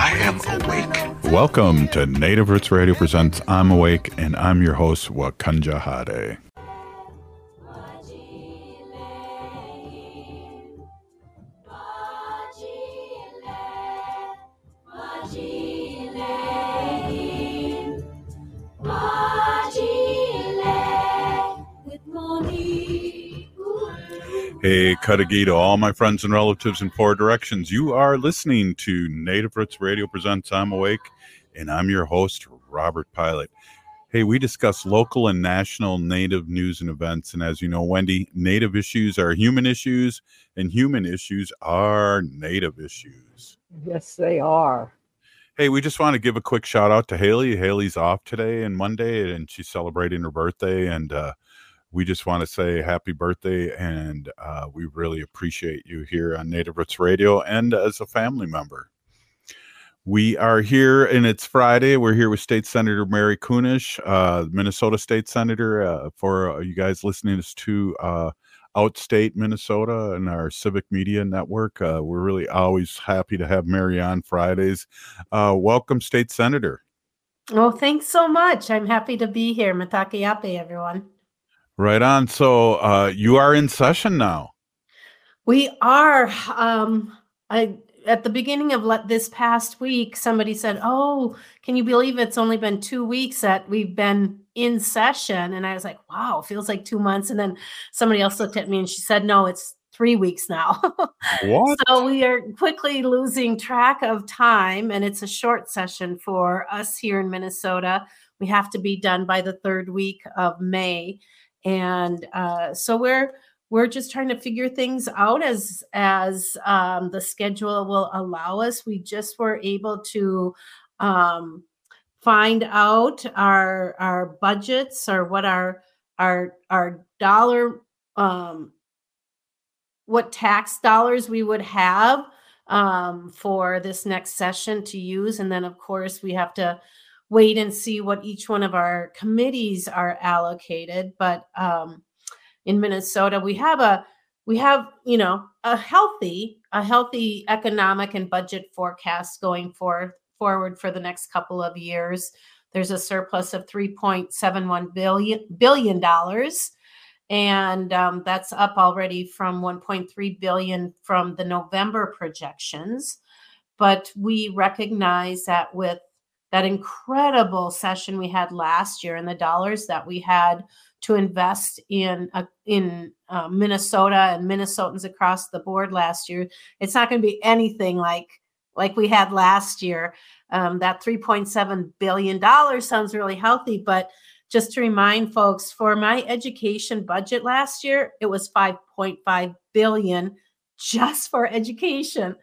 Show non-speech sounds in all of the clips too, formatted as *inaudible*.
I am awake. Welcome to Native Roots Radio presents I'm Awake, and I'm your host, Wakanja Hade. Hey, Cudagy to all my friends and relatives in four directions. You are listening to Native Roots Radio Presents I'm Awake, and I'm your host, Robert Pilot. Hey, we discuss local and national Native news and events. And as you know, Wendy, Native issues are human issues, and human issues are Native issues. Yes, they are. Hey, we just want to give a quick shout out to Haley. Haley's off today and Monday, and she's celebrating her birthday. And uh, we just want to say happy birthday and uh, we really appreciate you here on Native Roots Radio and as a family member. We are here and it's Friday. We're here with State Senator Mary Kunesh, uh, Minnesota State Senator. Uh, for uh, you guys listening to uh, Outstate Minnesota and our civic media network, uh, we're really always happy to have Mary on Fridays. Uh, welcome, State Senator. Well, thanks so much. I'm happy to be here. Matakiape, everyone. Right on. So uh, you are in session now. We are. Um, I at the beginning of le- this past week, somebody said, "Oh, can you believe it's only been two weeks that we've been in session?" And I was like, "Wow, feels like two months." And then somebody else looked at me and she said, "No, it's three weeks now." *laughs* What? so we are quickly losing track of time, and it's a short session for us here in Minnesota. We have to be done by the third week of May and uh, so we're we're just trying to figure things out as as um, the schedule will allow us. We just were able to um, find out our our budgets or what our our our dollar um, what tax dollars we would have um, for this next session to use. And then of course we have to wait and see what each one of our committees are allocated. But um, in Minnesota, we have a we have you know a healthy a healthy economic and budget forecast going for forward for the next couple of years. There's a surplus of 3.71 billion billion dollars and um, that's up already from 1.3 billion from the november projections but we recognize that with that incredible session we had last year and the dollars that we had to invest in uh, in uh, Minnesota and Minnesotans across the board last year. It's not going to be anything like like we had last year. Um, that 3.7 billion dollars sounds really healthy, but just to remind folks, for my education budget last year, it was 5.5 billion just for education.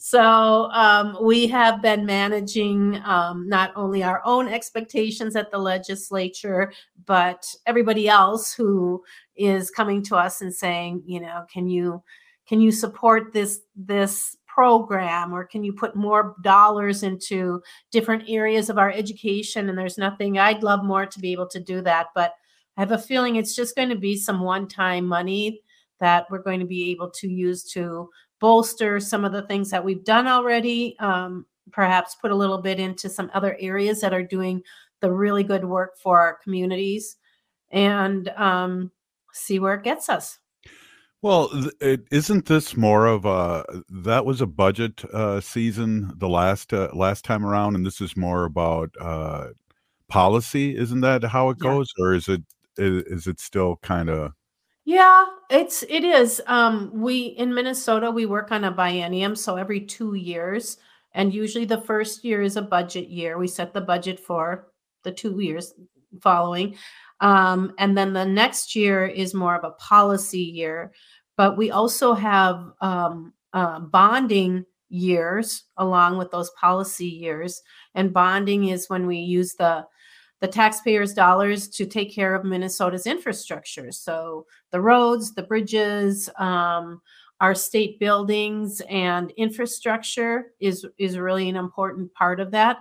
So um, we have been managing um, not only our own expectations at the legislature, but everybody else who is coming to us and saying, you know, can you can you support this this program or can you put more dollars into different areas of our education? And there's nothing I'd love more to be able to do that, but I have a feeling it's just going to be some one time money that we're going to be able to use to bolster some of the things that we've done already, um, perhaps put a little bit into some other areas that are doing the really good work for our communities and um, see where it gets us. Well, is not this more of a that was a budget uh, season the last uh, last time around, and this is more about uh, policy? Isn't that how it goes, yeah. or is it is, is it still kind of yeah, it's it is. Um, we in Minnesota we work on a biennium, so every two years, and usually the first year is a budget year. We set the budget for the two years following, um, and then the next year is more of a policy year. But we also have um, uh, bonding years along with those policy years. And bonding is when we use the the taxpayers' dollars to take care of Minnesota's infrastructure. So the roads, the bridges, um, our state buildings and infrastructure is is really an important part of that.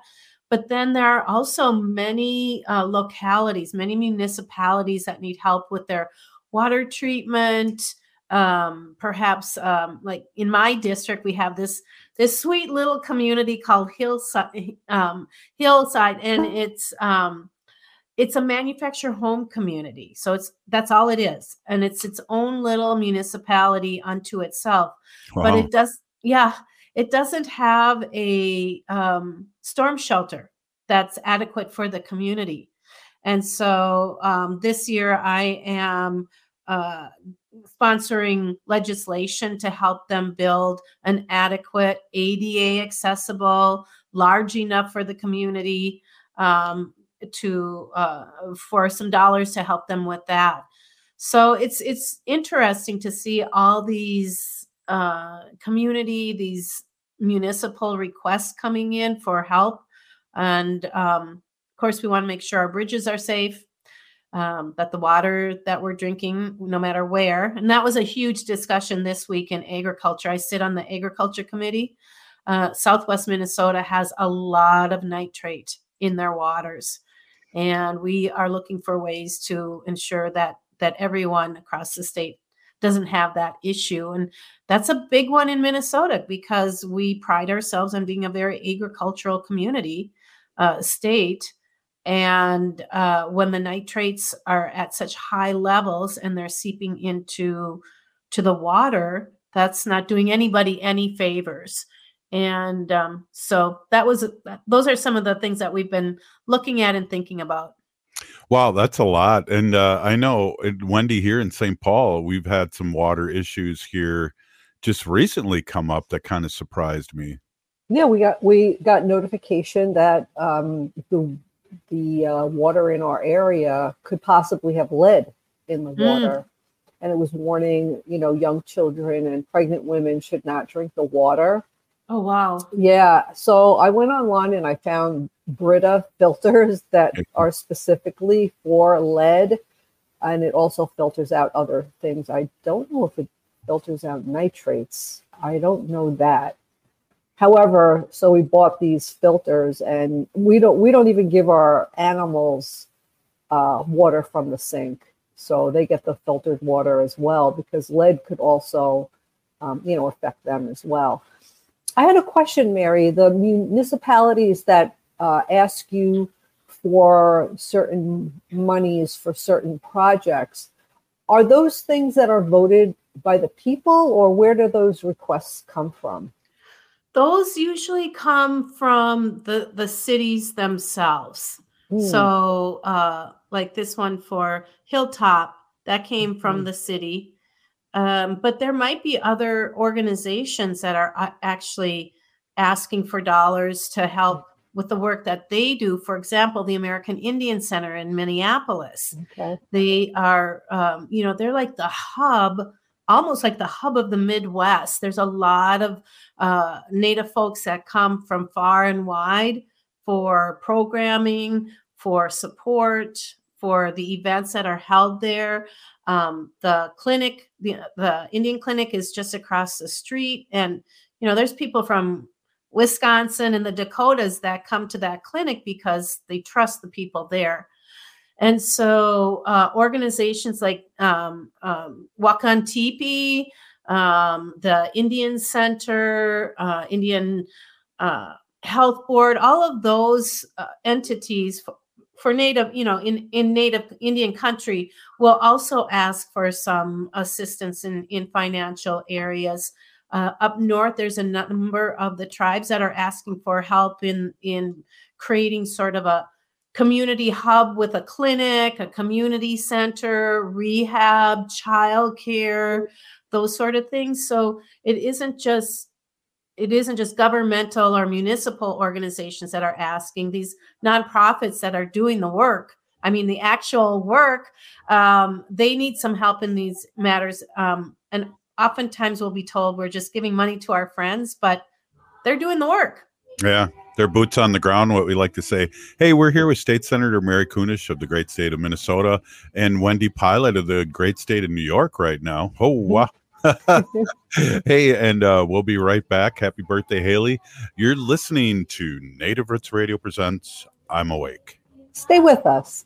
But then there are also many uh, localities, many municipalities that need help with their water treatment. Um, perhaps, um, like in my district, we have this this sweet little community called Hillside, um, Hillside, and it's um, it's a manufactured home community. So it's that's all it is, and it's its own little municipality unto itself. Wow. But it does, yeah, it doesn't have a um, storm shelter that's adequate for the community. And so um, this year I am uh, sponsoring legislation to help them build an adequate ADA accessible, large enough for the community um, to uh, for some dollars to help them with that. So it's it's interesting to see all these uh, community, these municipal requests coming in for help, and um, of course we want to make sure our bridges are safe um, that the water that we're drinking, no matter where, and that was a huge discussion this week in agriculture. I sit on the agriculture committee. Uh, Southwest Minnesota has a lot of nitrate in their waters, and we are looking for ways to ensure that that everyone across the state doesn't have that issue. And that's a big one in Minnesota because we pride ourselves on being a very agricultural community uh, state. And uh, when the nitrates are at such high levels and they're seeping into to the water, that's not doing anybody any favors. And um, so that was those are some of the things that we've been looking at and thinking about. Wow, that's a lot. And uh, I know Wendy here in St. Paul, we've had some water issues here just recently come up that kind of surprised me. Yeah, we got we got notification that um, the the uh, water in our area could possibly have lead in the mm. water. And it was warning, you know, young children and pregnant women should not drink the water. Oh, wow. Yeah. So I went online and I found Brita filters *laughs* that are specifically for lead. And it also filters out other things. I don't know if it filters out nitrates. I don't know that. However, so we bought these filters, and we don't we don't even give our animals uh, water from the sink, so they get the filtered water as well because lead could also, um, you know, affect them as well. I had a question, Mary. The municipalities that uh, ask you for certain monies for certain projects, are those things that are voted by the people, or where do those requests come from? Those usually come from the the cities themselves. Mm. So, uh, like this one for Hilltop, that came from mm. the city. Um, but there might be other organizations that are uh, actually asking for dollars to help with the work that they do. For example, the American Indian Center in Minneapolis. Okay. They are, um, you know, they're like the hub almost like the hub of the Midwest. There's a lot of uh, Native folks that come from far and wide for programming, for support, for the events that are held there. Um, the clinic, the, the Indian clinic is just across the street. And, you know, there's people from Wisconsin and the Dakotas that come to that clinic because they trust the people there. And so uh, organizations like um, um, Wakan Tipi, um, the Indian Center, uh, Indian uh, Health Board, all of those uh, entities for, for, Native, you know, in, in Native Indian country will also ask for some assistance in, in financial areas. Uh, up north, there's a number of the tribes that are asking for help in in creating sort of a community hub with a clinic, a community center, rehab, childcare, those sort of things. So it isn't just it isn't just governmental or municipal organizations that are asking these nonprofits that are doing the work i mean the actual work um, they need some help in these matters um, and oftentimes we'll be told we're just giving money to our friends but they're doing the work. Yeah, they're boots on the ground. What we like to say. Hey, we're here with State Senator Mary Kunesh of the great state of Minnesota and Wendy Pilot of the great state of New York right now. Oh *laughs* wow. *laughs* hey, and uh, we'll be right back. Happy birthday, Haley. You're listening to Native Roots Radio Presents I'm Awake. Stay with us.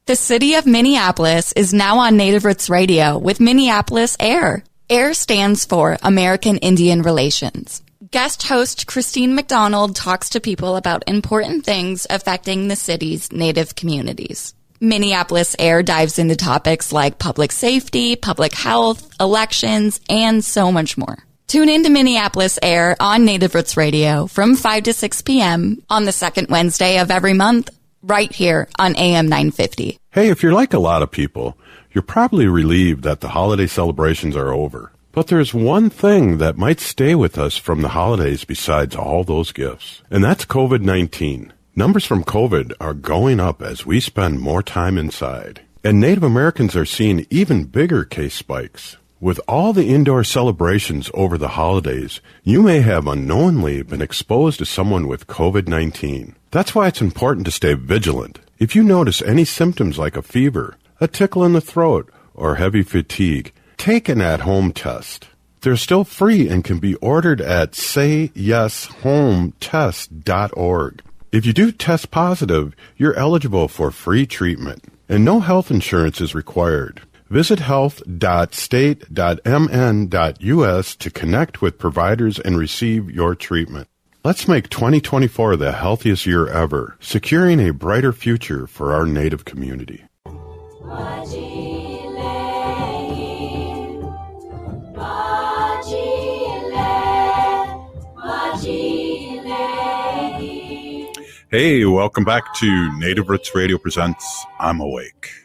The city of Minneapolis is now on Native Roots Radio with Minneapolis AIR. AIR stands for American Indian Relations. Guest host Christine McDonald talks to people about important things affecting the city's Native communities. Minneapolis AIR dives into topics like public safety, public health, elections, and so much more. Tune in to Minneapolis Air on Native Roots Radio from 5 to 6 p.m. on the second Wednesday of every month, right here on AM 950. Hey, if you're like a lot of people, you're probably relieved that the holiday celebrations are over. But there's one thing that might stay with us from the holidays besides all those gifts, and that's COVID-19. Numbers from COVID are going up as we spend more time inside. And Native Americans are seeing even bigger case spikes. With all the indoor celebrations over the holidays, you may have unknowingly been exposed to someone with COVID-19. That's why it's important to stay vigilant. If you notice any symptoms like a fever, a tickle in the throat, or heavy fatigue, take an at-home test. They're still free and can be ordered at sayyeshometest.org. If you do test positive, you're eligible for free treatment, and no health insurance is required. Visit health.state.mn.us to connect with providers and receive your treatment. Let's make 2024 the healthiest year ever, securing a brighter future for our Native community. Hey, welcome back to Native Roots Radio Presents I'm Awake.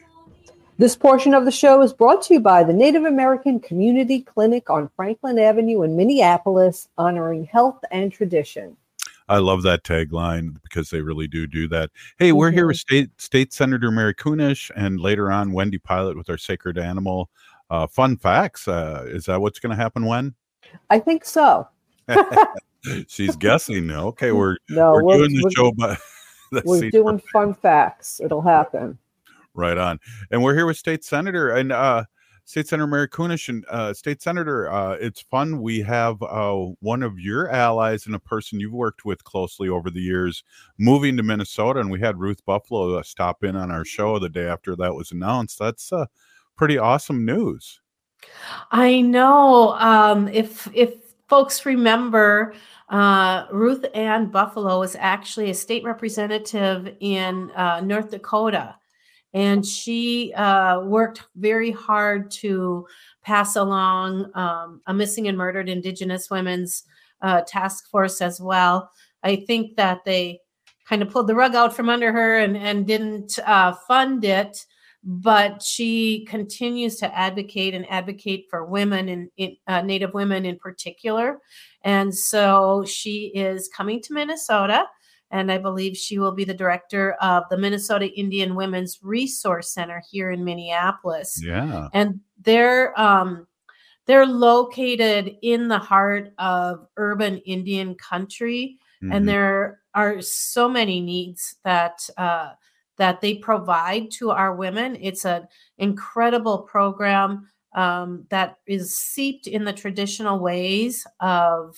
This portion of the show is brought to you by the Native American Community Clinic on Franklin Avenue in Minneapolis, honoring health and tradition. I love that tagline because they really do do that. Hey, we're here with State State Senator Mary Kunesh and later on Wendy Pilot with our sacred animal. Uh, fun facts. Uh, is that what's going to happen when? I think so. *laughs* *laughs* She's guessing. No. Okay, we're No, we're we're- doing the we're- show, but *laughs* We're doing fun facts. It'll happen. Right on. And we're here with State Senator and uh, State Senator Mary Kunesh and uh, State Senator. Uh, it's fun. We have uh, one of your allies and a person you've worked with closely over the years moving to Minnesota, and we had Ruth Buffalo uh, stop in on our show the day after that was announced. That's uh, pretty awesome news. I know. Um, if if folks remember, uh, Ruth Ann Buffalo was actually a state representative in uh, North Dakota, and she uh, worked very hard to pass along um, a missing and murdered Indigenous women's uh, task force as well. I think that they kind of pulled the rug out from under her and, and didn't uh, fund it but she continues to advocate and advocate for women and uh, Native women in particular. And so she is coming to Minnesota, and I believe she will be the director of the Minnesota Indian Women's Resource Center here in Minneapolis. Yeah. And they're um, they're located in the heart of urban Indian country, Mhm. and there are so many needs that. Uh, that they provide to our women. It's an incredible program um, that is seeped in the traditional ways of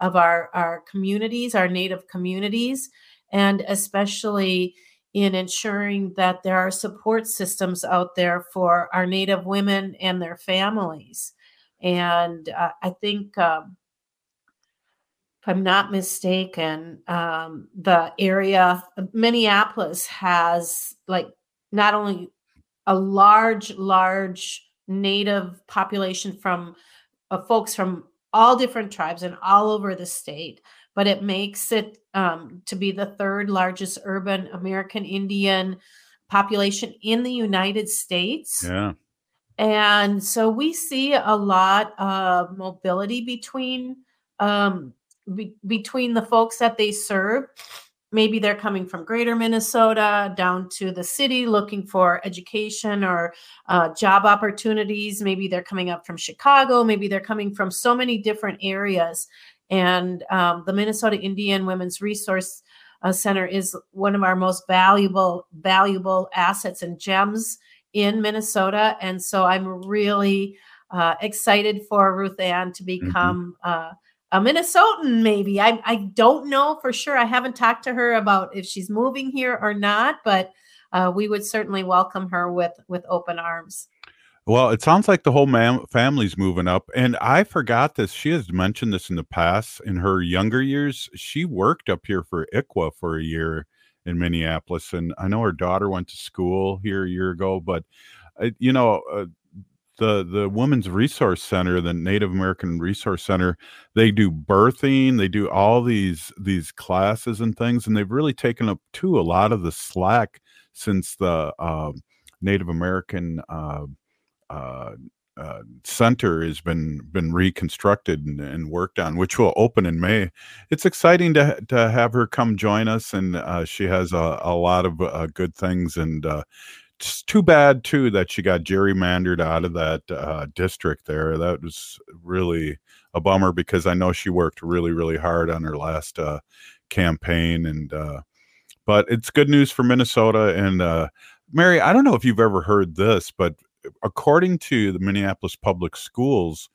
of our our communities, our Native communities, and especially in ensuring that there are support systems out there for our Native women and their families. And uh, I think um, if I'm not mistaken, um, the area Minneapolis has like not only a large, large native population from uh, folks from all different tribes and all over the state, but it makes it um, to be the third largest urban American Indian population in the United States. Yeah. And so we see a lot of mobility between um, be- between the folks that they serve. Maybe they're coming from greater Minnesota down to the city looking for education or uh, job opportunities. Maybe they're coming up from Chicago. Maybe they're coming from so many different areas. And um, the Minnesota Indian Women's Resource uh, Center is one of our most valuable, valuable assets and gems in Minnesota. And so I'm really uh, excited for Ruth Ann to Mm-hmm. become uh, a Minnesotan, maybe. I, I don't know for sure. I haven't talked to her about if she's moving here or not, but uh, we would certainly welcome her with with open arms. Well, it sounds like the whole mam- family's moving up. And I forgot this. She has mentioned this in the past. In her younger years, she worked up here for ICWA for a year in Minneapolis. And I know her daughter went to school here a year ago. But, uh, you know, uh, the the Women's Resource Center, the Native American Resource Center, they do birthing, they do all these these classes and things, and they've really taken up to a lot of the slack since the uh, Native American uh, uh, uh, center has been been reconstructed and, and, worked on, which will open in May. It's exciting to to have her come join us, and uh, she has a, a lot of uh, good things. And it's too bad too that she got gerrymandered out of that uh, district there. That was really a bummer because I know she worked really really hard on her last campaign, and but it's good news for Minnesota and. Mary, I don't know if you've ever heard this, but according to the Minneapolis Public Schools,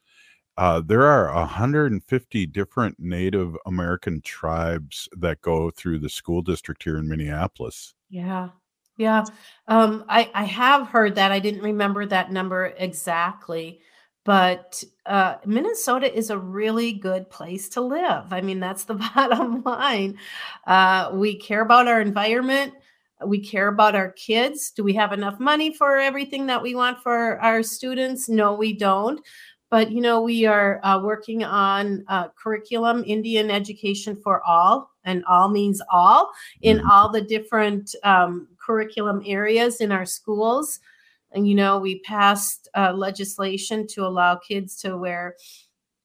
uh, there are 150 different Native American tribes that go through the school district here in Minneapolis. Yeah. Yeah. Um, I, I have heard that. I didn't remember that number exactly, but uh, Minnesota is a really good place to live. I mean, that's the *laughs* bottom line. Uh, we care about our environment we care about our kids. Do we have enough money for everything that we want for our students? No, we don't. But you know, we are uh, working on uh, curriculum, Indian education for all, and all means all in all the different um, curriculum areas in our schools. And you know, we passed uh, legislation to allow kids to wear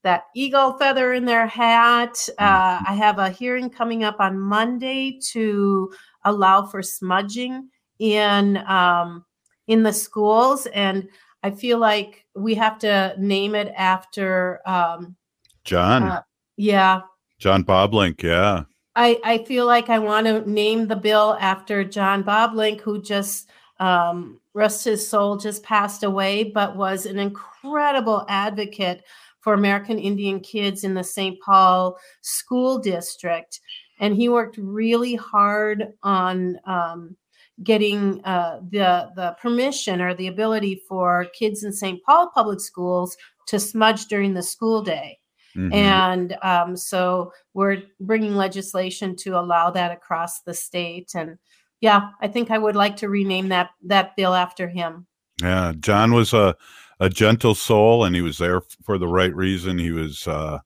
that eagle feather in their hat. Uh, I have a hearing coming up on Monday to allow for smudging in um, in the schools, and I feel like we have to name it after um, John. Uh, yeah, John Bobolink. Yeah. I I feel like I want to name the bill after John Bobolink, who just um, rest his soul, just passed away, but was an incredible advocate for American Indian kids in the St. Paul school district. And he worked really hard on um, getting uh, the, the permission or the ability for kids in St. Paul public schools to smudge during the school day. Mm-hmm. And um, so we're bringing legislation to allow that across the state. And yeah, I think I would like to rename that that bill after him. Yeah, John was a a gentle soul, and he was there for the right reason. He was, uh,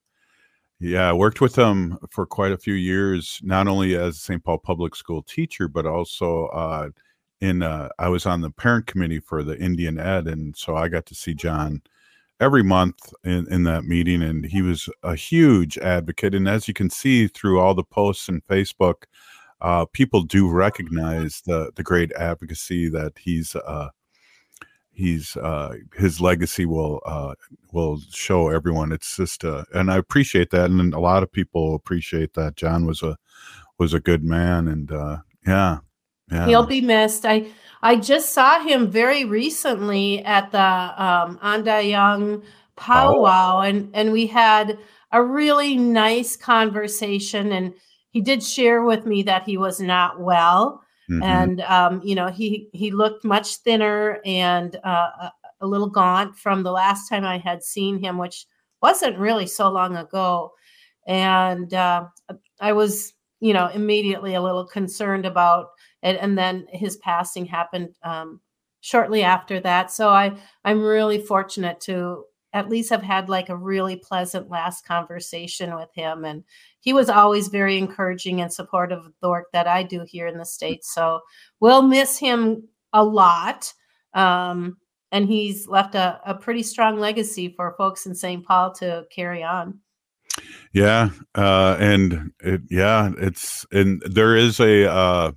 yeah, I worked with him for quite a few years, not only as St. Paul Public School teacher, but also uh, in. Uh, I was on the parent committee for the Indian Ed, and so I got to see John every month in, in that meeting, and he was a huge advocate. And as you can see through all the posts and Facebook, uh, people do recognize the the great advocacy that he's uh, he's uh his legacy will uh will show everyone. It's just uh and i appreciate that and a lot of people appreciate that john was a was a good man and uh yeah yeah. He'll be missed. I i just saw him very recently at the um anda young powwow oh. and and we had a really nice conversation and he did share with me that he was not well Mm-hmm. and um, you know he he looked much thinner and uh, a, a, little gaunt from the last time I had seen him, which wasn't really so long ago. and uh, I was, you know, immediately a little concerned about it. And then his passing happened um, shortly after that. So I, I'm really fortunate to at least have had like a really pleasant last conversation with him. And he was always very encouraging and supportive of the work that I do here in the States. So we'll miss him a lot. Um, and he's left a, a pretty strong legacy for folks in St. Paul to carry on. Yeah, uh, and it, yeah, it's and there is a uh,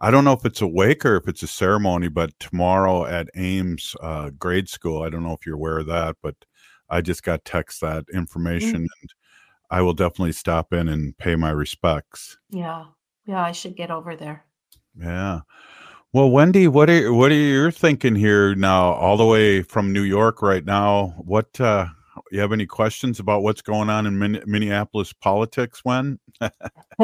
I don't know if it's a wake or if it's a ceremony, but tomorrow at Ames uh, grade school, I don't know if you're aware of that, but I just got text that information, mm. and I will definitely stop in and pay my respects. Yeah, yeah, I should get over there. Yeah. Well, Wendy, what are what are you thinking here now, all the way from New York right now? What uh, you have any questions about what's going on in Min- Minneapolis politics? When? *laughs*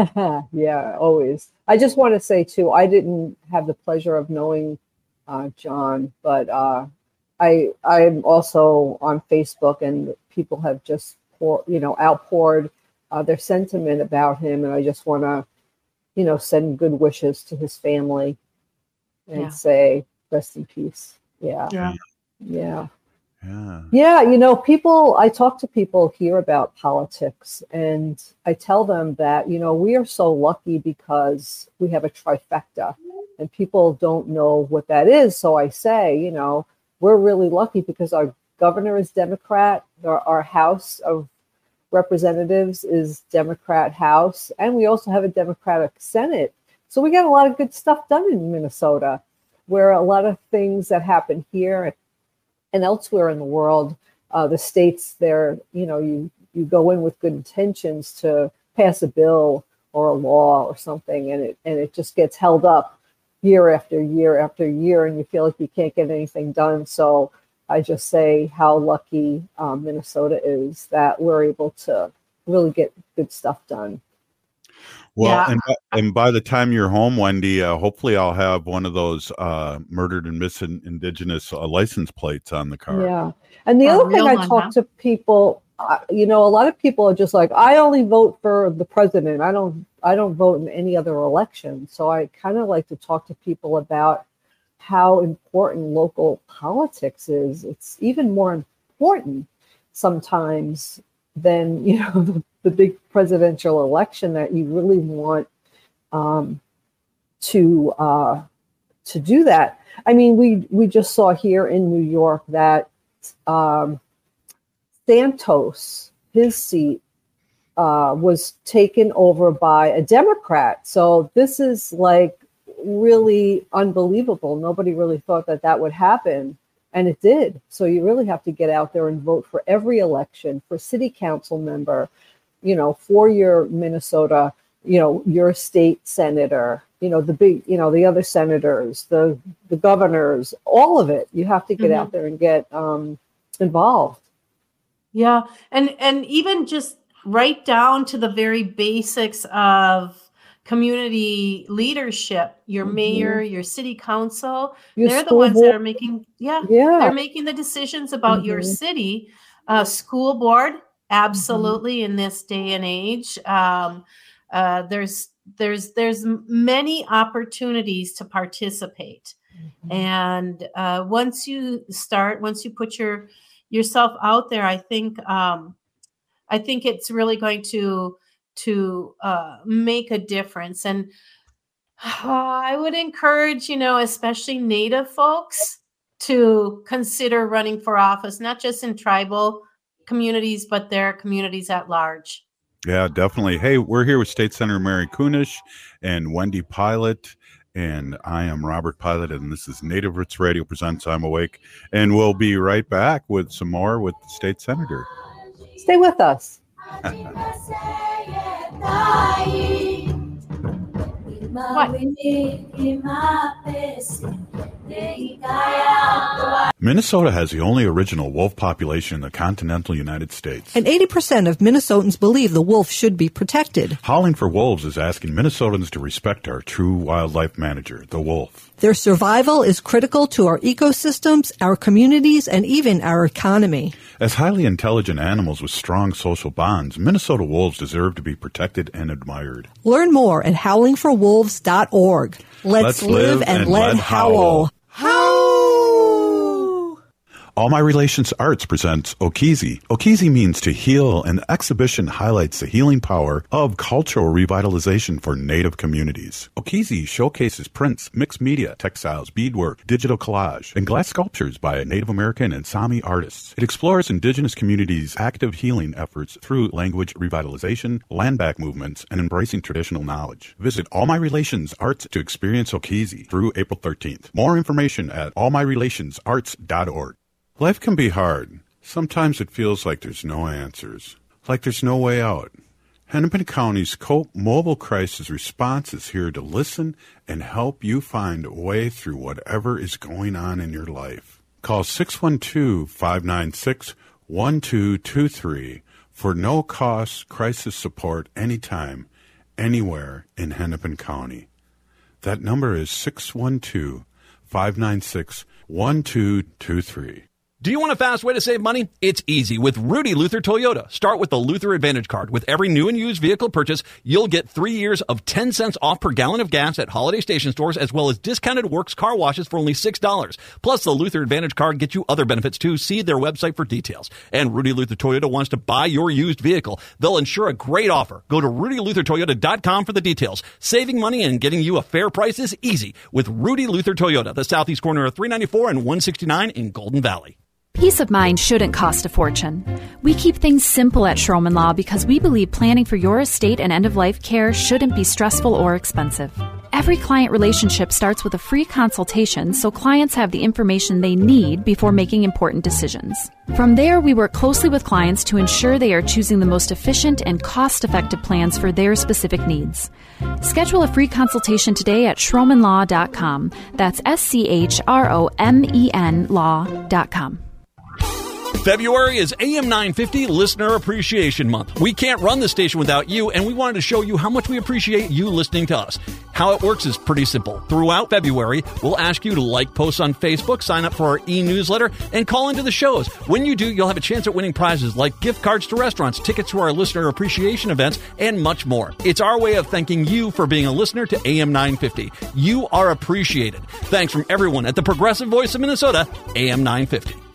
yeah, always. I just want to say too, I didn't have the pleasure of knowing uh, John, but uh, I I'm also on Facebook, and people have just pour, you know outpoured uh, their sentiment about him, and I just want to you know send good wishes to his family and yeah. say rest in peace. Yeah. Yeah. Yeah. Yeah. Yeah, you know, people I talk to people here about politics and I tell them that, you know, we are so lucky because we have a trifecta and people don't know what that is. So I say, you know, we're really lucky because our governor is Democrat, our, our House of Representatives is Democrat House, and we also have a Democratic Senate. So we get a lot of good stuff done in Minnesota, where a lot of things that happen here and elsewhere in the world, uh, the states there, you know, you you go in with good intentions to pass a bill or a law or something, and it and it just gets held up year after year after year, and you feel like you can't get anything done. So I just say how lucky um, Minnesota is that we're able to really get good stuff done. Well, yeah. and and by the time you're home, Wendy, uh, hopefully I'll have one of those uh, murdered and missing indigenous uh, license plates on the car. Yeah, and the other thing I one, talk huh? to people, uh, you know, a lot of people are just like, I only vote for the president. I don't, I don't vote in any other election. So I kind of like to talk to people about how important local politics is. It's even more important sometimes than *laughs* you know the the big presidential election that you really want um, to uh, to do that. I mean, we we just saw here in New York that um, Santos, his seat, uh, was taken over by a Democrat. So this is like really unbelievable. Nobody really thought that that would happen. And it did. So you really have to get out there and vote for every election, for city council member, you know, for your Minnesota, you know, your state senator, you know, the big, you know, the other senators, the the governors, all of it. You have to get mm-hmm. out there and get um, involved. Yeah, and and even just right down to the very basics of community leadership your mm-hmm. mayor your city council your they're the ones board. that are making yeah, yeah they're making the decisions about mm-hmm. your city uh, school board Mm-hmm. absolutely mm-hmm. in this day and age um, uh, there's there's there's many opportunities to participate mm-hmm. and uh, once you start once you put your yourself out there i think um, i think it's really going to to uh, make a difference and *sighs* i would encourage you know especially native folks to consider running for office not just in tribal communities, but their communities at large. Yeah, definitely. Hey, we're here with State Senator Mary Kunesh and Wendy Pilot. And I am Robert Pilot, and this is Native Roots Radio presents I'm Awake. And we'll be right back with some more with the state senator. Stay with us. *laughs* What? Minnesota has the only original wolf population in the continental United States. And 80% of Minnesotans believe the wolf should be protected. Howling for Wolves is asking Minnesotans to respect our true wildlife manager, the wolf. Their survival is critical to our ecosystems, our communities, and even our economy. As highly intelligent animals with strong social bonds, Minnesota wolves deserve to be protected and admired. Learn more at howlingforwolves.org. Let's, Let's live, live and, and let let howl. All My Relations Arts presents Okizi. Okizi means to heal, and the exhibition highlights the healing power of cultural revitalization for Native communities. Okizi showcases prints, mixed media, textiles, beadwork, digital collage, and glass sculptures by Native American and Sami artists. It explores indigenous communities' active healing efforts through language revitalization, land back movements, and embracing traditional knowledge. Visit All My Relations Arts to experience Okizi through April 13th. More information at allmyrelationsarts.org. Life can be hard. Sometimes it feels like there's no answers, like there's no way out. Hennepin County's COPE Mobile Crisis Response is here to listen and help you find a way through whatever is going on in your life. Call 612-596-1223 for no cost crisis support anytime, anywhere in Hennepin County. That number is 612 596 1223. Do you want a fast way to save money? It's easy with Rudy Luther Toyota. Start with the Luther Advantage card. With every new and used vehicle purchase, you'll get three years of 10 cents off per gallon of gas at holiday station stores, as well as discounted works car washes for only $6. Plus, the Luther Advantage card gets you other benefits too. See their website for details. And Rudy Luther Toyota wants to buy your used vehicle. They'll ensure a great offer. Go to RudyLutherToyota.com for the details. Saving money and getting you a fair price is easy with Rudy Luther Toyota, the southeast corner of 394 and 169 in Golden Valley. Peace of mind shouldn't cost a fortune. We keep things simple at Schromen Law because we believe planning for your estate and end of life care shouldn't be stressful or expensive. Every client relationship starts with a free consultation so clients have the information they need before making important decisions. From there, we work closely with clients to ensure they are choosing the most efficient and cost effective plans for their specific needs. Schedule a free consultation today at schromenlaw.com. That's S C H R O M E N law.com. February is AM 950 Listener Appreciation Month. We can't run the station without you, and we wanted to show you how much we appreciate you listening to us. How it works is pretty simple. Throughout February, we'll ask you to like posts on Facebook, sign up for our e newsletter, and call into the shows. When you do, you'll have a chance at winning prizes like gift cards to restaurants, tickets to our listener appreciation events, and much more. It's our way of thanking you for being a listener to AM 950. You are appreciated. Thanks from everyone at the Progressive Voice of Minnesota, AM 950.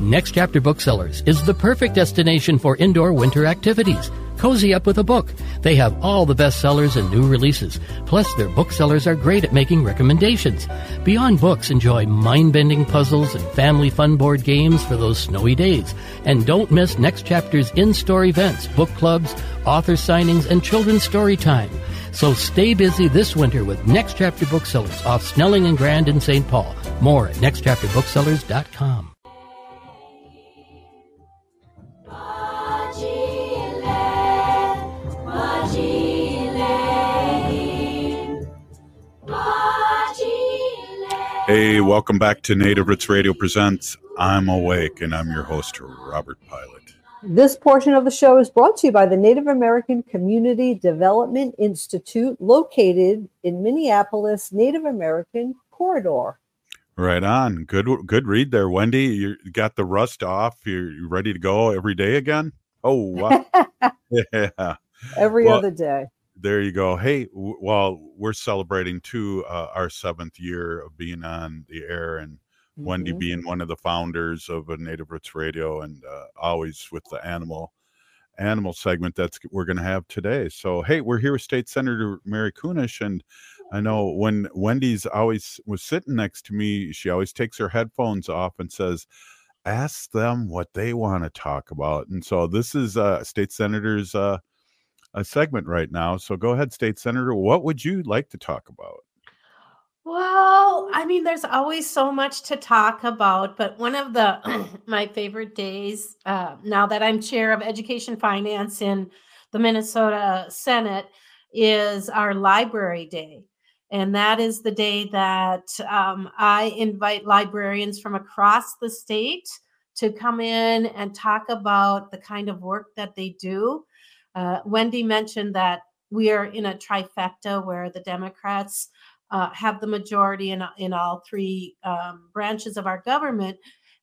Next Chapter Booksellers is the perfect destination for indoor winter activities. Cozy up with a book. They have all the bestsellers and new releases. Plus, their booksellers are great at making recommendations. Beyond books, enjoy mind-bending puzzles and family fun board games for those snowy days. And don't miss Next Chapter's in-store events, book clubs, author signings, and children's story time. So stay busy this winter with Next Chapter Booksellers off Snelling and Grand in St. Paul. More at nextchapterbooksellers.com. Hey, welcome back to Native Roots Radio Presents I'm Awake, and I'm your host, Robert Pilot. This portion of the show is brought to you by the Native American Community Development Institute, located in Minneapolis Native American Corridor. Right on. Good good read there, Wendy. You got the rust off. You're, ready to go every day again? Oh, wow. *laughs* *laughs* yeah. Every Well, other day. There you go. Hey, w- well, we're celebrating too uh, our seventh year of being on the air, and Wendy Mhm. being one of the founders of a Native Roots Radio, and uh, always with the animal animal segment that's we're going to have today. So, hey, we're here with State Senator Mary Kunesh, and I know when Wendy's always was sitting next to me, she always takes her headphones off and says, "Ask them what they want to talk about." And so, this is uh, State Senator's. Uh, a segment right now. So go ahead, State Senator. What would you like to talk about? Well, I mean, there's always so much to talk about, but one of the *clears throat* my favorite days uh, now that I'm chair of education finance in the Minnesota Senate is our library day. And that is the day that um, I invite librarians from across the state to come in and talk about the kind of work that they do. Uh, Wendy mentioned that we are in a trifecta where the Democrats uh, have the majority in, in all three um, branches of our government.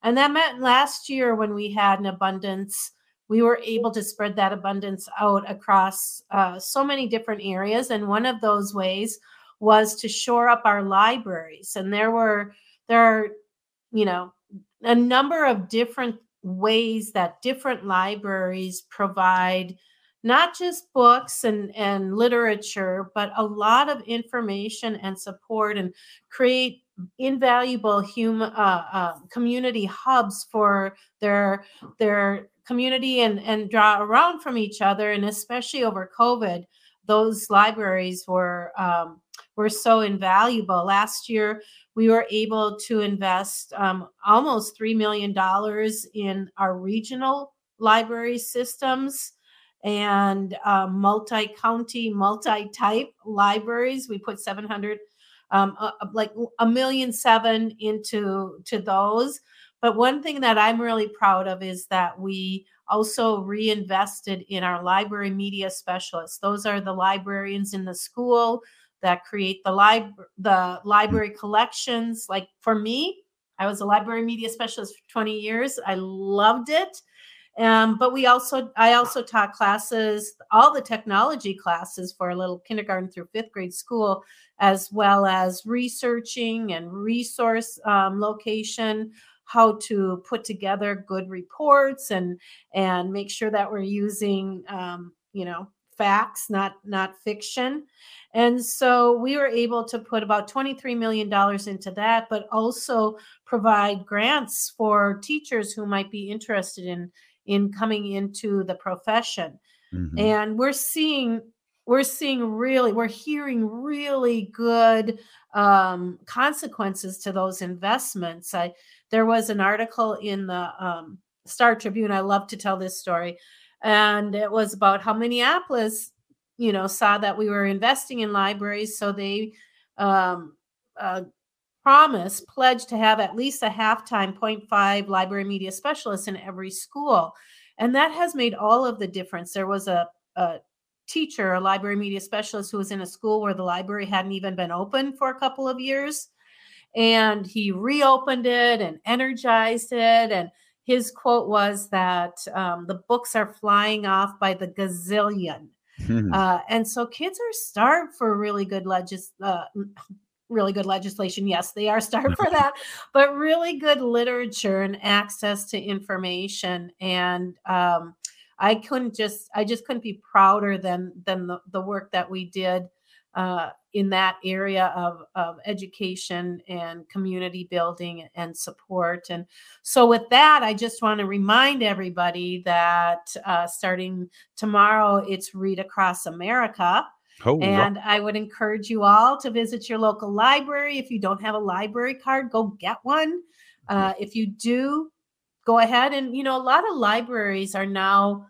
And that meant last year when we had an abundance, we were able to spread that abundance out across uh, so many different areas. And one of those ways was to shore up our libraries. And there were, there are, you know, a number of different ways that different libraries provide not just books and, and literature, but a lot of information and support and create invaluable uh, uh, community hubs for their their community and and draw around from each other. And especially over covid those libraries were um, were so invaluable. Last year we were able to invest um, almost $3 million in our regional library systems and uh, multi county, multi type libraries. We put 700, um, uh, like a million seven into to those. But one thing that I'm really proud of is that we also reinvested in our library media specialists. Those are the librarians in the school that create the lib- the library collections. Like for me, I was a library media specialist for 20 years. I loved it. Um, but we also, I also taught classes, all the technology classes for a little kindergarten through fifth grade school, as well as researching and resource um, location, how to put together good reports and and make sure that we're using, um, you know, facts, not not fiction. And so we were able to put about $23 million into that, but also provide grants for teachers who might be interested in, in coming into the profession. Mm-hmm. And we're seeing we're seeing really we're hearing really good um, consequences to those investments i there was an article in the um, star tribune i love to tell this story and it was about how minneapolis you know saw that we were investing in libraries so they um, uh, promised pledged to have at least a halftime 0.5 library media specialist in every school. And that has made all of the difference. There was a, a teacher a library media specialist who was in a school where the library hadn't even been open for a couple of years. And he reopened it and energized it. And his quote was that um, the books are flying off by the gazillion. Hmm. Uh, and so kids are starved for really good legis- uh, really good legislation. Yes, they are starved *laughs* for that, but really good literature and access to information. And um, I couldn't just I just couldn't be prouder than than the, the work that we did uh, in that area of, of education and community building and support. And so, with that, I just want to remind everybody that uh, starting tomorrow, it's Read Across America. Oh, and I would encourage you all to visit your local library. If you don't have a library card, go get one. Uh, if you do, go ahead and, you know, a lot of libraries are now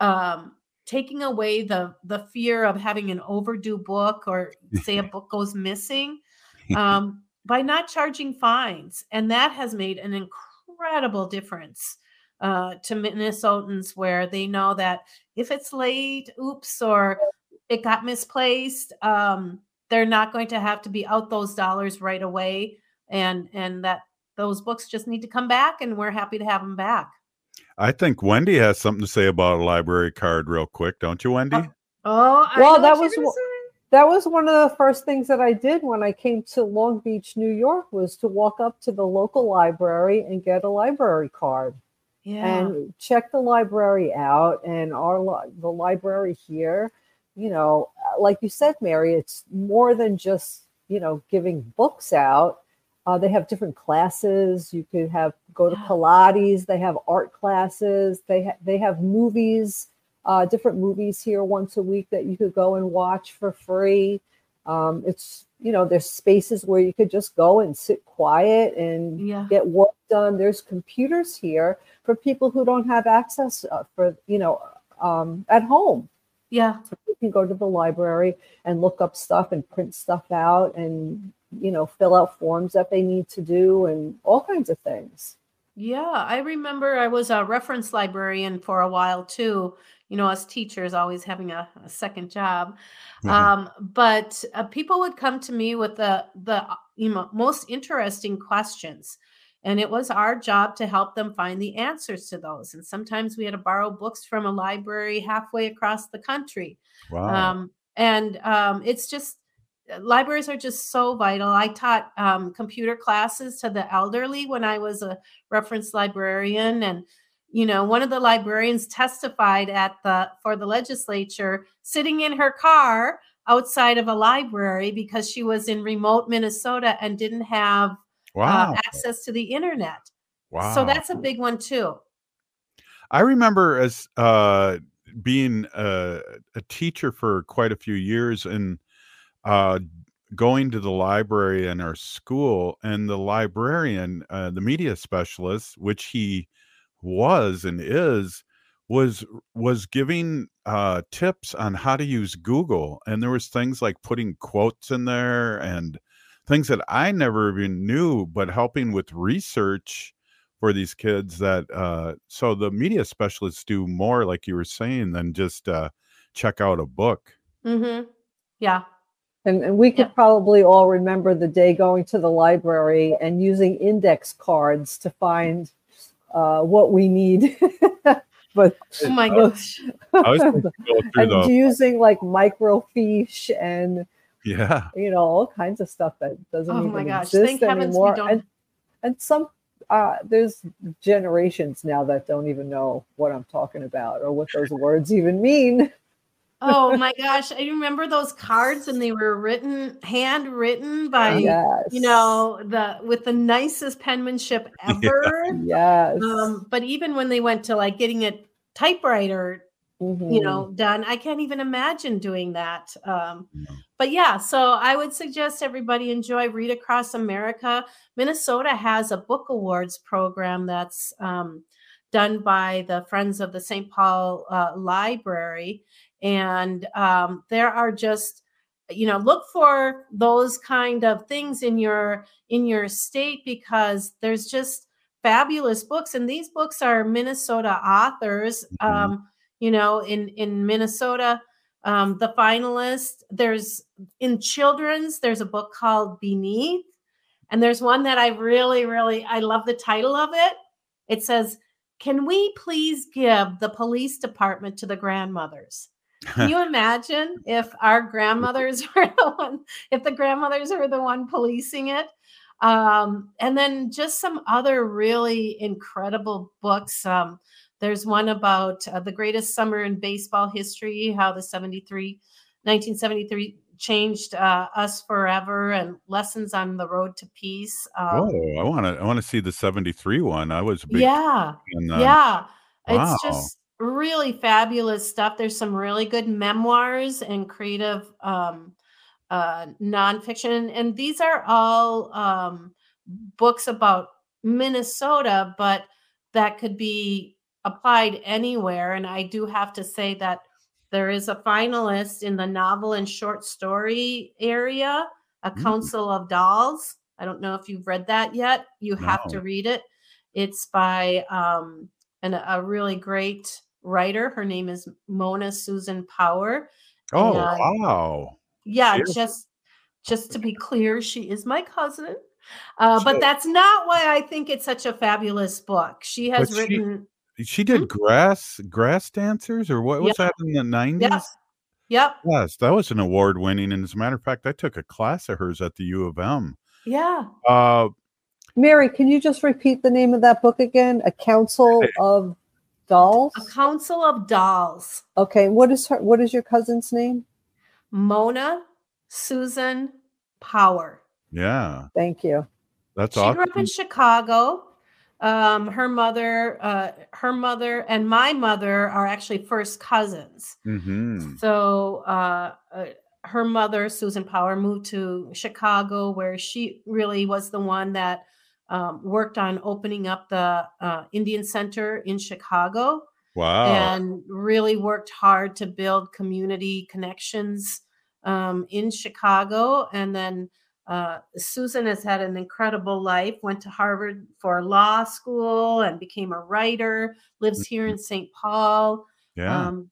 um, taking away the the fear of having an overdue book or say a *laughs* book goes missing *laughs* um, by not charging fines and that has made an incredible difference uh, to minnesotans where they know that if it's late oops or it got misplaced um, they're not going to have to be out those dollars right away and and that those books just need to come back and we're happy to have them back I think Wendy has something to say about a library card, real quick, don't you, Wendy? Uh, oh, well, that was that was one of the first things that I did when I came to Long Beach, New York, was to walk up to the local library and get a library card. Yeah. And check the library out, and our the library here, you know, like you said, Mary, it's more than just you know giving books out uh, they have different classes. You could have go to Pilates. They have art classes. They ha- they have movies, uh, different movies here once a week that you could go and watch for free. Um, it's you know there's spaces where you could just go and sit quiet and yeah. get work done. There's computers here for people who don't have access uh, for you know um, at home. Yeah, so you can go to the library and look up stuff and print stuff out and you know, fill out forms that they need to do and all kinds of things. Yeah, I remember I was a reference librarian for a while too. You know, as teachers, always having a, a second job. Mm-hmm. Um, but uh, people would come to me with the the you know most interesting questions, and it was our job to help them find the answers to those. And sometimes we had to borrow books from a library halfway across the country. Wow. Um, and um, it's just libraries are just so vital. I taught um, computer classes to the elderly when I was a reference librarian, and you know, one of the librarians testified at the for the legislature, sitting in her car outside of a library because she was in remote Minnesota and didn't have Wow. uh, access to the internet. Wow. So that's a big one too. I remember as uh, being a, a teacher for quite a few years and uh, going to the library in our school, and the librarian, uh, the media specialist, which he was and is, was was giving uh, tips on how to use Google, and there was things like putting quotes in there and things that I never even knew, but helping with research for these kids that uh so the media specialists do more like you were saying than just uh check out a book hmm Yeah. And, and we could probably all remember the day going to the library and using index cards to find uh, what we need. *laughs* but Oh my gosh. I was gonna go *laughs* and the- using like microfiche and yeah *laughs* you know all kinds of stuff that doesn't Oh even my gosh, exist thank heavens we anymore. don't- And and some uh, there's generations now that don't even know what I'm talking about or what those words even mean. *laughs* Oh my gosh. I remember those cards and they were written, handwritten by Yes. you know, the with the nicest penmanship *laughs* ever. Yes. Um, but even when they went to like getting a typewriter, you Mhm. know, done, I can't even imagine doing that. Um, but yeah, so I would suggest everybody enjoy Read Across America. Minnesota has a book awards program that's um, done by the Friends of the St. Paul uh, Library. And um, there are just you know look for those kind of things in your in your state because there's just fabulous books and these books are minnesota authors um you know in in minnesota um the finalist there's in children's there's a book called beneath and there's one that i really really i love the title of it it says can we please give the police department to the grandmothers can you *laughs* imagine if our grandmothers *laughs* were the one, if the grandmothers were the one policing it? Um, and then just some other really incredible books. Um, there's one about uh, the greatest summer in baseball history, how the 73, 1973 changed uh, us forever, and lessons on the road to peace. Um, oh i want to i want to see the 73 one i was yeah fan yeah Wow. it's just really fabulous stuff there's some really good memoirs and creative um uh nonfiction and these are all um books about minnesota but that could be applied anywhere and i do have to say that there is a finalist in the novel and short story area a Mm. council of dolls. I don't know if you've read that yet. You have to read it. It's by um an, a really great writer. Her name is mona susan power oh And, wow. Yeah Cheers. just just to be clear she is my cousin. Uh, but that's not why i think it's such a fabulous book. She has written she did grass grass dancers or what was Yeah. that in the 90s yes yep yes that was an award winning and as a matter of fact i took a class of hers at the u of m yeah uh Mary, can you just repeat the name of that book again? A Council of Dolls. a council of dolls Okay, what is her? What is your cousin's name? mona susan power yeah Thank you. that's all she grew up in Chicago. Um, her mother, uh, her mother, and my mother are actually first cousins. hmm So uh, uh, her mother, Susan Power, moved to Chicago, where she really was the one that um, worked on opening up the uh, Indian Center in Chicago wow and really worked hard to build community connections um, in Chicago. And then uh, Susan has had an incredible life, went to Harvard for law school and became a writer, lives here in St. Paul. Yeah. Um,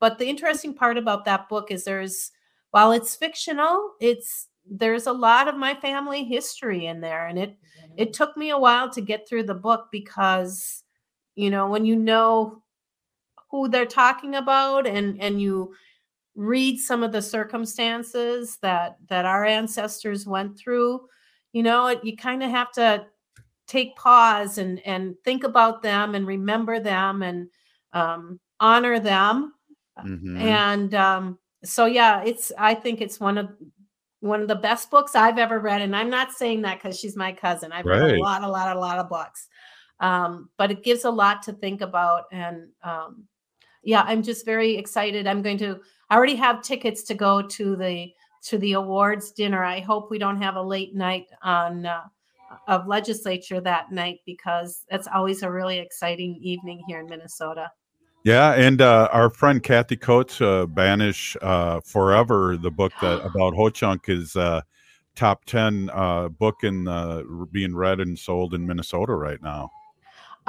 but the interesting part about that book is there's, while it's fictional, it's there's a lot of my family history in there and it it took me a while to get through the book because you know when you know who they're talking about and and you read some of the circumstances that that our ancestors went through you know you kind of have to take pause and and think about them and remember them and um, honor them. Mhm. and um, so yeah it's i think it's one of one of the best books i've ever read and i'm not saying that because she's my cousin. I've read a lot a lot a lot of books. Um, but it gives a lot to think about and um, yeah i'm just very excited. I'm going to i already have tickets to go to the to the awards dinner. I hope we don't have a late night on uh, of legislature that night because that's always a really exciting evening here in minnesota. Yeah, and uh, our friend Kathy Coates, uh, Banish uh, Forever, the book that *gasps* about Ho Chunk is uh, top ten uh, book in uh, being read and sold in Minnesota right now.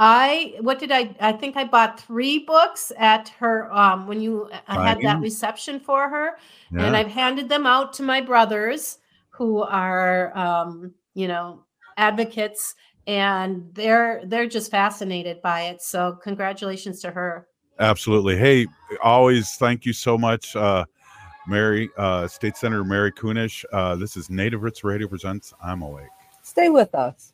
I what did I I think I bought three books at her um when you I had that reception for her and I've handed them out to my brothers who are um you know advocates and they're they're just fascinated by it so congratulations to her Absolutely. Hey, always thank you so much, uh, Mary, uh, State Senator Mary Kunesh. Uh, this is Native Roots Radio presents. I'm awake. Stay with us.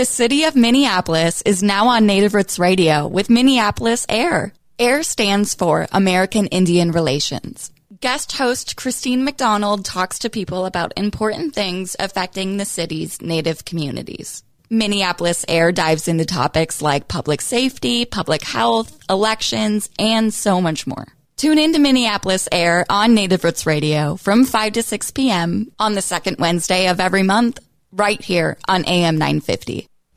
The city of Minneapolis is now on Native Roots Radio with Minneapolis Air. AIR stands for American Indian Relations. Guest host Christine McDonald talks to people about important things affecting the city's Native communities. Minneapolis Air dives into topics like public safety, public health, elections, and so much more. Tune in to Minneapolis Air on Native Roots Radio from 5 to 6 p.m. on the second Wednesday of every month, right here on AM 950.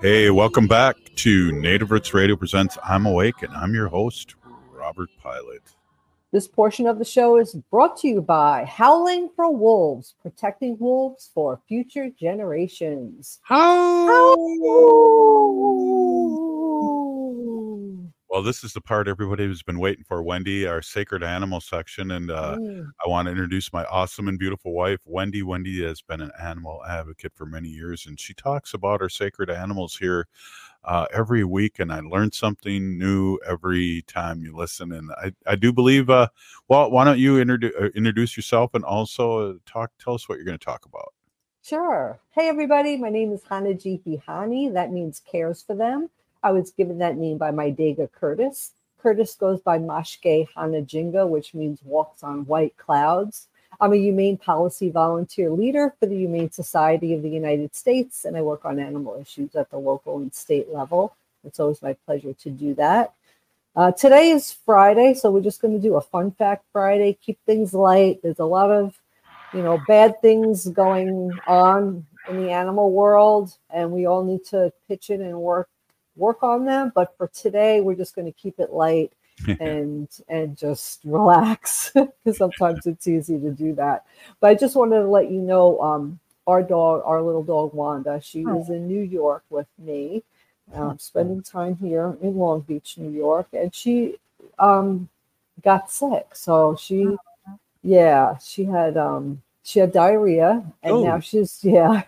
Hey, welcome back to Native Roots Radio presents I'm Awake, and I'm your host, Robert Pilot. This portion of the show is brought to you by Howling for Wolves, protecting wolves for future generations. Well, this is the part everybody has been waiting for, Wendy, our sacred animal section. And uh, Mm. I want to introduce my awesome and beautiful wife, Wendy. Wendy has been an animal advocate for many years, and she talks about our sacred animals here uh, every week. And I learn something new every time you listen. And I, I do believe, uh, well, why don't you introdu- uh, introduce yourself and also talk, tell us what you're going to talk about. Sure. Hey, everybody. My name is Hana Hani. That means cares for them. I was given that name by my Dega Curtis. Curtis goes by Mashke Hanajinga, which means walks on white clouds. I'm a humane policy volunteer leader for the Humane Society of the United States, and I work on animal issues at the local and state level. It's always my pleasure to do that. Uh, today is Friday, so we're just going to do a fun fact Friday, keep things light. There's a lot of you know, bad things going on in the animal world, and we all need to pitch in and work work on them. But for today, we're just going to keep it light *laughs* and and just relax *laughs* because sometimes it's easy to do that. But I just wanted to let you know, um, our dog, our little dog Wanda, she Oh. is in New York with me, um, spending time here in Long Beach, New York, and she um, got sick. So she, yeah, she had um, she had diarrhea, and now Oh. she's *laughs* yeah.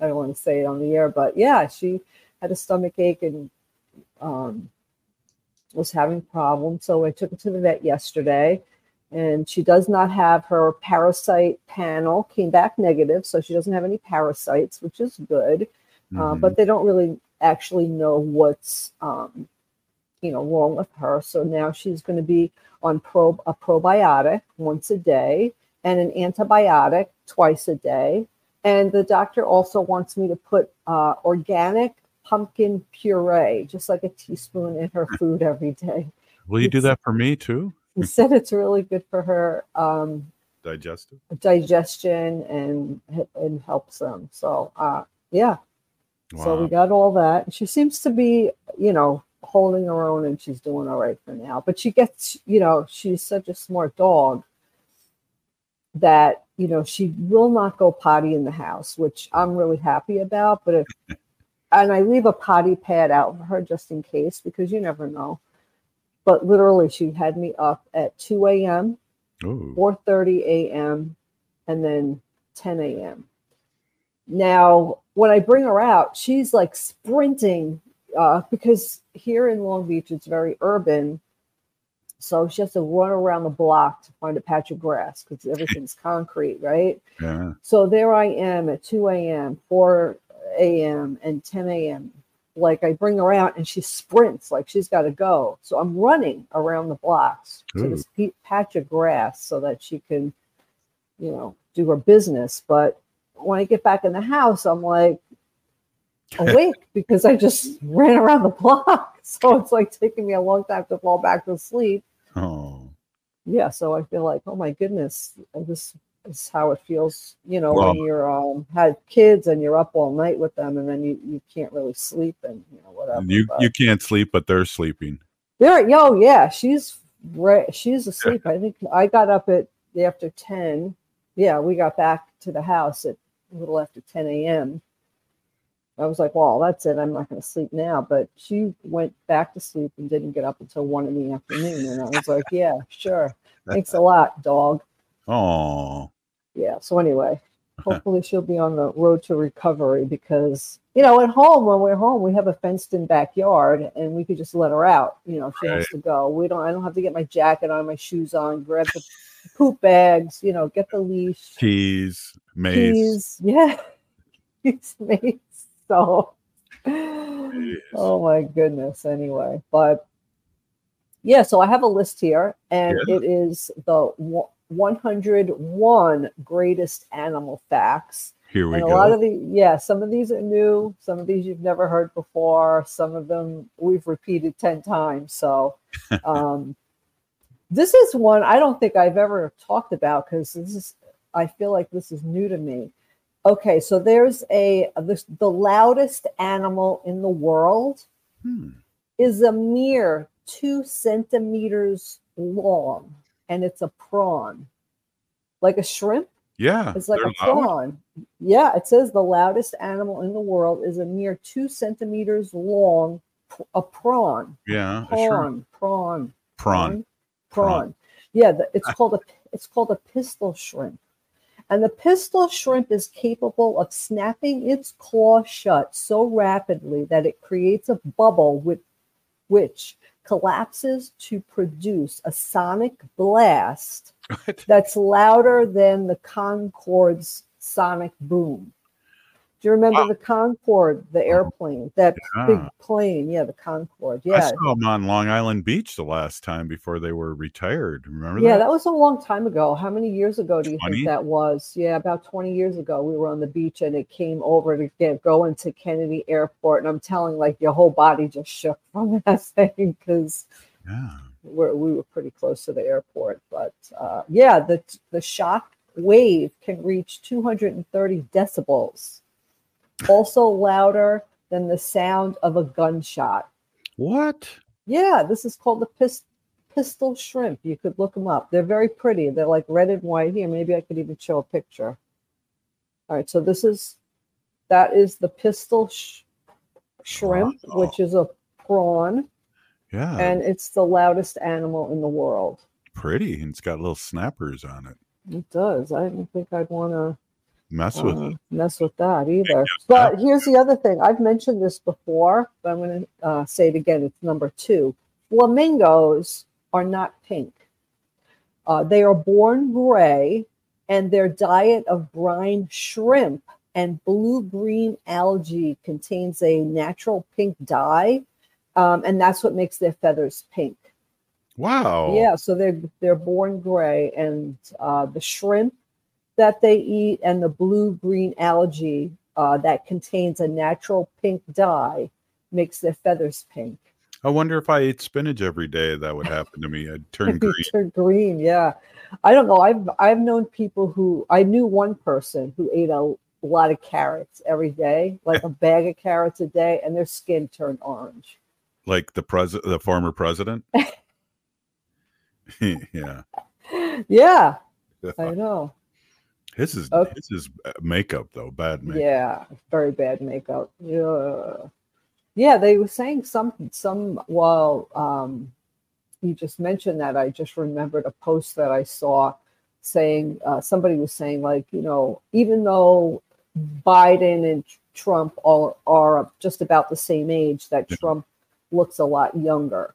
I don't want to say it on the air, but yeah, she had a stomach ache and um, was having problems. So I took her to the vet yesterday, and she does not have her parasite panel came back negative, so she doesn't have any parasites, which is good. Uh, but they don't really actually know what's um, you know wrong with her. So now she's going to be on prob a probiotic once a day and an antibiotic twice a day. And the doctor also wants me to put uh, organic pumpkin puree, just like a teaspoon in her food every day. Will you do that for me too? He said it's really good for her um, Digestive. digestion and and helps them. So uh, yeah, so we got all that. She seems to be, you know, holding her own and she's doing all right for now. But she gets, you know, she's such a smart dog that, you know, she will not go potty in the house, which I'm really happy about. But if, and I leave a potty pad out for her just in case because you never know. But literally, she had me up at 2 a.m., 4:30 a.m., and then 10 a.m. Now, when I bring her out, she's like sprinting uh, because here in Long Beach, it's very urban. So she has to run around the block to find a patch of grass because everything's concrete, right? *laughs* Yeah. So there I am at 2 a.m., 4 a.m., and 10 a.m. Like I bring her out and she sprints like she's got to go. So I'm running around the blocks to this patch of grass so that she can, you know, do her business. But when I get back in the house, I'm like *laughs* awake because I just ran around the block. *laughs* So it's like taking me a long time to fall back to sleep. Oh. Yeah, so I feel like, oh my goodness, this is how it feels, you know, Well- when you're um had kids and you're up all night with them and then you, you can't really sleep and you know whatever. You but- you can't sleep, but they're sleeping. there, yo, yeah, she's re- she's asleep. I think I got up at after ten. Yeah, we got back to the house at a little after ten a.m. I was like, well, that's it. I'm not going to sleep now. But she went back to sleep and didn't get up until one in the afternoon. And I was like, yeah, sure. *laughs* Thanks a lot, dog. Oh. Yeah. So anyway, *laughs* hopefully she'll be on the road to recovery because you know at home when we're home we have a fenced in backyard and we could just let her out. You know, if she has Right. to go. We don't. I don't have to get my jacket on, my shoes on, grab the poop bags. You know, get the leash. Keys, mace. Keys. *laughs* Yeah. Keys, mace. So, oh my goodness. Anyway, but yeah, so I have a list here, and it is the 101 greatest animal facts. Here we and a go. lot of the yeah, some of these are new, some of these you've never heard before, some of them we've repeated 10 times. So *laughs* um this is one I don't think I've ever talked about because this is I feel like this is new to me. Okay, so there's a this, the loudest animal in the world is a mere two centimeters long, and it's a prawn, like a shrimp. Yeah. It's like a loud. prawn. Yeah, it says the loudest animal in the world is a mere two centimeters long, a prawn. Yeah. a. Prawn, prawn, hmm? Prawn. prawn. Yeah, the, it's called a it's called a pistol shrimp. And the pistol shrimp is capable of snapping its claw shut so rapidly that it creates a bubble with which collapses to produce a sonic blast *laughs* that's louder than the Concorde's sonic boom. Do you remember the Concorde, the airplane, that big plane? Yeah, the Concorde. Yeah. I saw them on Long Island Beach the last time before they were retired. Remember that? Yeah, that? that was a long time ago. How many years ago do you 20? think that was? Yeah, about 20 years ago. We were on the beach and it came over to get go into Kennedy Airport. And I'm telling like your whole body just shook *laughs* from that thing because yeah. we're, we were pretty close to the airport. But uh, yeah, the the shock wave can reach 230 decibels, also louder than the sound of a gunshot. What? Yeah, this is called the pis- pistol shrimp. You could look them up. They're very pretty. They're like red and white. Here, maybe I could even show a picture. All right, so this is that is the pistol sh- shrimp, which is a prawn, Yeah. and it's the loudest animal in the world. pretty. And it's got little snappers on it. It does. I don't think I'd want to Mess with uh, mess with that either. But here's the other thing. I've mentioned this before, but I'm going to uh, say it again. It's number two. Flamingos are not pink. Uh, they are born gray, and their diet of brine shrimp and blue green algae contains a natural pink dye, um, and that's what makes their feathers pink. Wow. Yeah, so they're they're born gray, and uh, the shrimp that they eat and the blue green algae uh, that contains a natural pink dye makes their feathers pink. I wonder if I ate spinach every day, that would happen to me. I'd *laughs* turn green. Turn green, yeah. I don't know. I've I've known people who I knew one person who ate a lot of carrots every day, like a bag of carrots a day, and their skin turned orange. like the president, the former president. *laughs* *laughs* yeah. Yeah, I know. His is Okay. his is uh, makeup though, bad makeup. Yeah, very bad makeup. Yeah, yeah. They were saying some some. while um, you just mentioned that. I just remembered a post that I saw saying uh, somebody was saying like you know even though Biden and Trump all are just about the same age, that Trump looks a lot younger.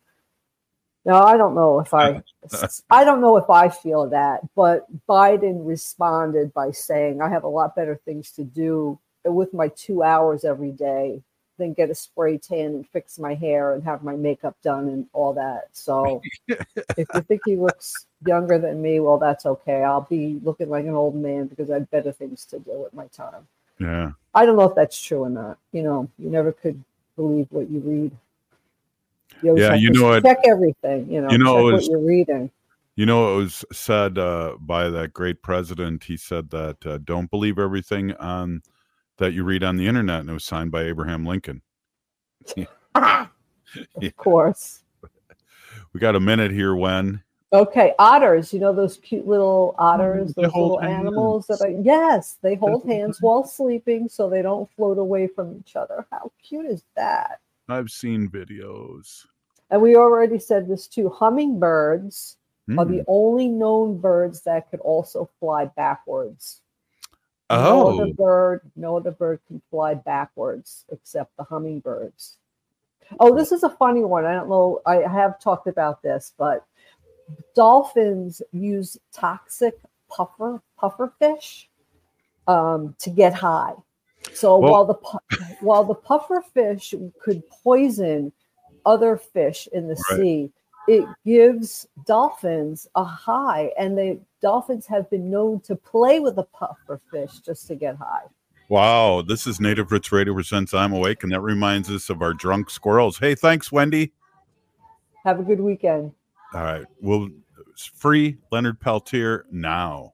Now I don't know if I *laughs* I don't know if I feel that, but Biden responded by saying, I have a lot better things to do with my two hours every day than get a spray tan and fix my hair and have my makeup done and all that. So *laughs* if you think he looks younger than me, well, that's okay. I'll be looking like an old man because I have better things to do with my time. Yeah. I don't know if that's true or not. You know, you never could believe what you read. You Yeah, you know what- check everything. You know, you know, it what you're reading. You know, it was said uh, by that great president. He said that uh, don't believe everything on that you read on the internet, and it was signed by Abraham Lincoln. *laughs* Of course. We got a minute here. When Okay, otters. You know those cute little otters, those little animals that are yes, they hold hands *laughs* while sleeping so they don't float away from each other. How cute is that? I've seen videos. And we already said this too. Hummingbirds are the Mm. only known birds that could also fly backwards. No Oh, other bird, no other bird can fly backwards except the hummingbirds. Oh, this is a funny one. I don't know. I have talked about this, but dolphins use toxic puffer puffer fish um, to get high. So Well- while the while the puffer fish could poison other fish in the Right. sea, it gives dolphins a high, and the dolphins have been known to play with the puffer fish just to get high. wow! This is Native Roots Radio presents "I'm Awake," and that reminds us of our drunk squirrels. Hey, thanks, Wendy. Have a good weekend. All right, well, free Leonard Peltier now.